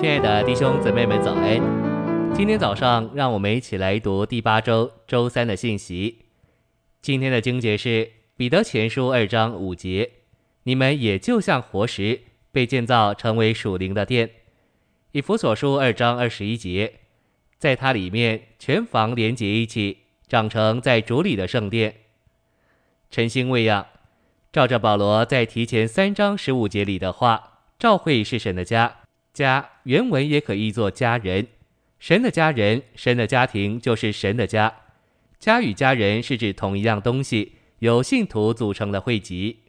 亲爱的弟兄姊妹们，早安！今天早上，让我们一起来读第八周周三的信息。今天的经节是彼得前书二章五节：“你们也就像活石，被建造成为属灵的殿。”以弗所书二章二十一节：“在它里面，全房连结一起，长成在主里的圣殿。”晨星未央，照着保罗在提前三章十五节里的话，教会是神的家。家原文也可译作家人，神的家人，神的家庭就是神的家。家与家人是指同一样东西，由信徒组成的汇集。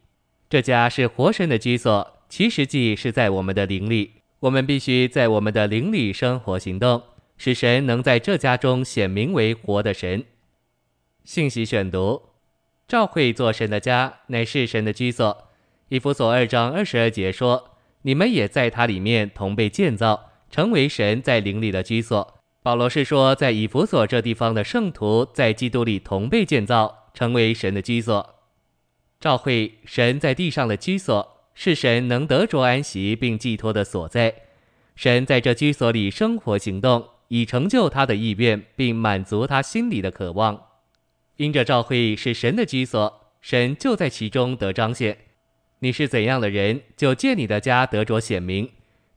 这家是活神的居所，其实际是在我们的灵里。我们必须在我们的灵里生活行动，使神能在这家中显明为活的神。信息选读：教会作神的家，乃是神的居所。以弗所二章二十二节说。你们也在它里面同被建造，成为神在灵里的居所。保罗是说，在以弗所这地方的圣徒在基督里同被建造，成为神的居所。召会，神在地上的居所，是神能得着安息并寄托的所在。神在这居所里生活行动，以成就他的意愿，并满足他心里的渴望。因着召会是神的居所，神就在其中得彰显。你是怎样的人，就借你的家得着显明，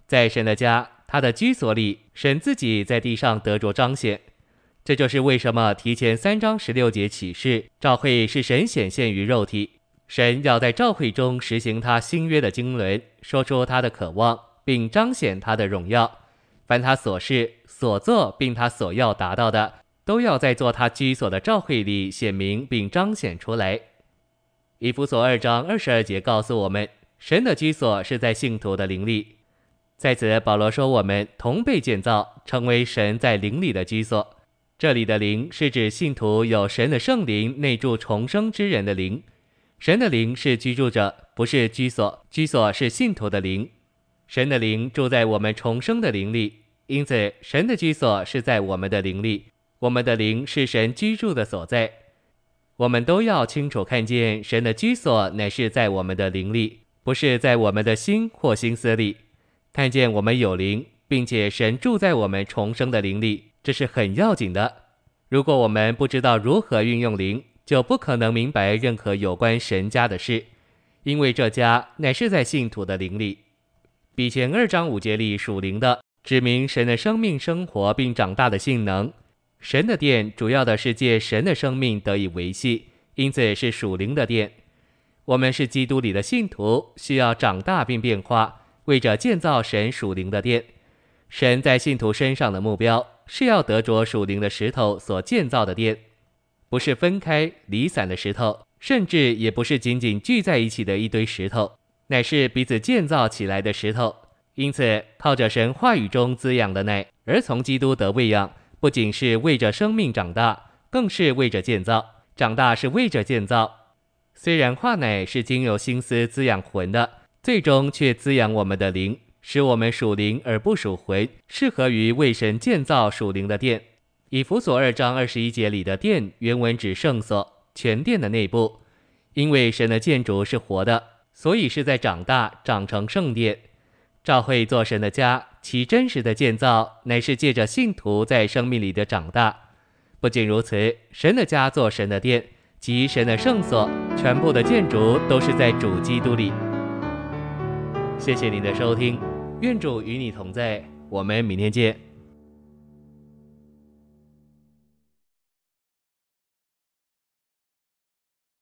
在神的家，他的居所里，神自己在地上得着彰显。这就是为什么提前三章十六节启示，召会是神显现于肉体，神要在召会中实行他新约的经纶，说出他的渴望，并彰显他的荣耀。凡他所事所做，并他所要达到的，都要在做他居所的召会里显明并彰显出来。以弗所二章二十二节告诉我们，神的居所是在信徒的灵里。在此，保罗说我们同被建造，成为神在灵里的居所。这里的灵是指信徒有神的圣灵内住重生之人的灵。神的灵是居住者，不是居所。居所是信徒的灵。神的灵住在我们重生的灵里，因此神的居所是在我们的灵里。我们的灵是神居住的所在。我们都要清楚看见，神的居所乃是在我们的灵里，不是在我们的心或心思里。看见我们有灵，并且神住在我们重生的灵里，这是很要紧的。如果我们不知道如何运用灵，就不可能明白任何有关神家的事，因为这家乃是在信徒的灵里。比前二章五节里属灵的，指明神的生命生活并长大的性能。神的殿主要的是借神的生命得以维系，因此是属灵的殿。我们是基督里的信徒，需要长大并变化，为着建造神属灵的殿。神在信徒身上的目标是要得着属灵的石头所建造的殿，不是分开离散的石头，甚至也不是仅仅聚在一起的一堆石头，乃是彼此建造起来的石头。因此，靠着神话语中滋养的奶，而从基督得喂养。不仅是为着生命长大，更是为着建造。长大是为着建造。虽然话乃是经由心思滋养魂的，最终却滋养我们的灵，使我们属灵而不属魂，适合于为神建造属灵的殿。以弗所二章二十一节里的殿，原文指圣所，全殿的内部。因为神的建筑是活的，所以是在长大，长成圣殿。召会做神的家，其真实的建造乃是借着信徒在生命里的长大。不仅如此，神的家做神的殿，及神的圣所，全部的建筑都是在主基督里。谢谢您的收听，愿主与你同在，我们明天见。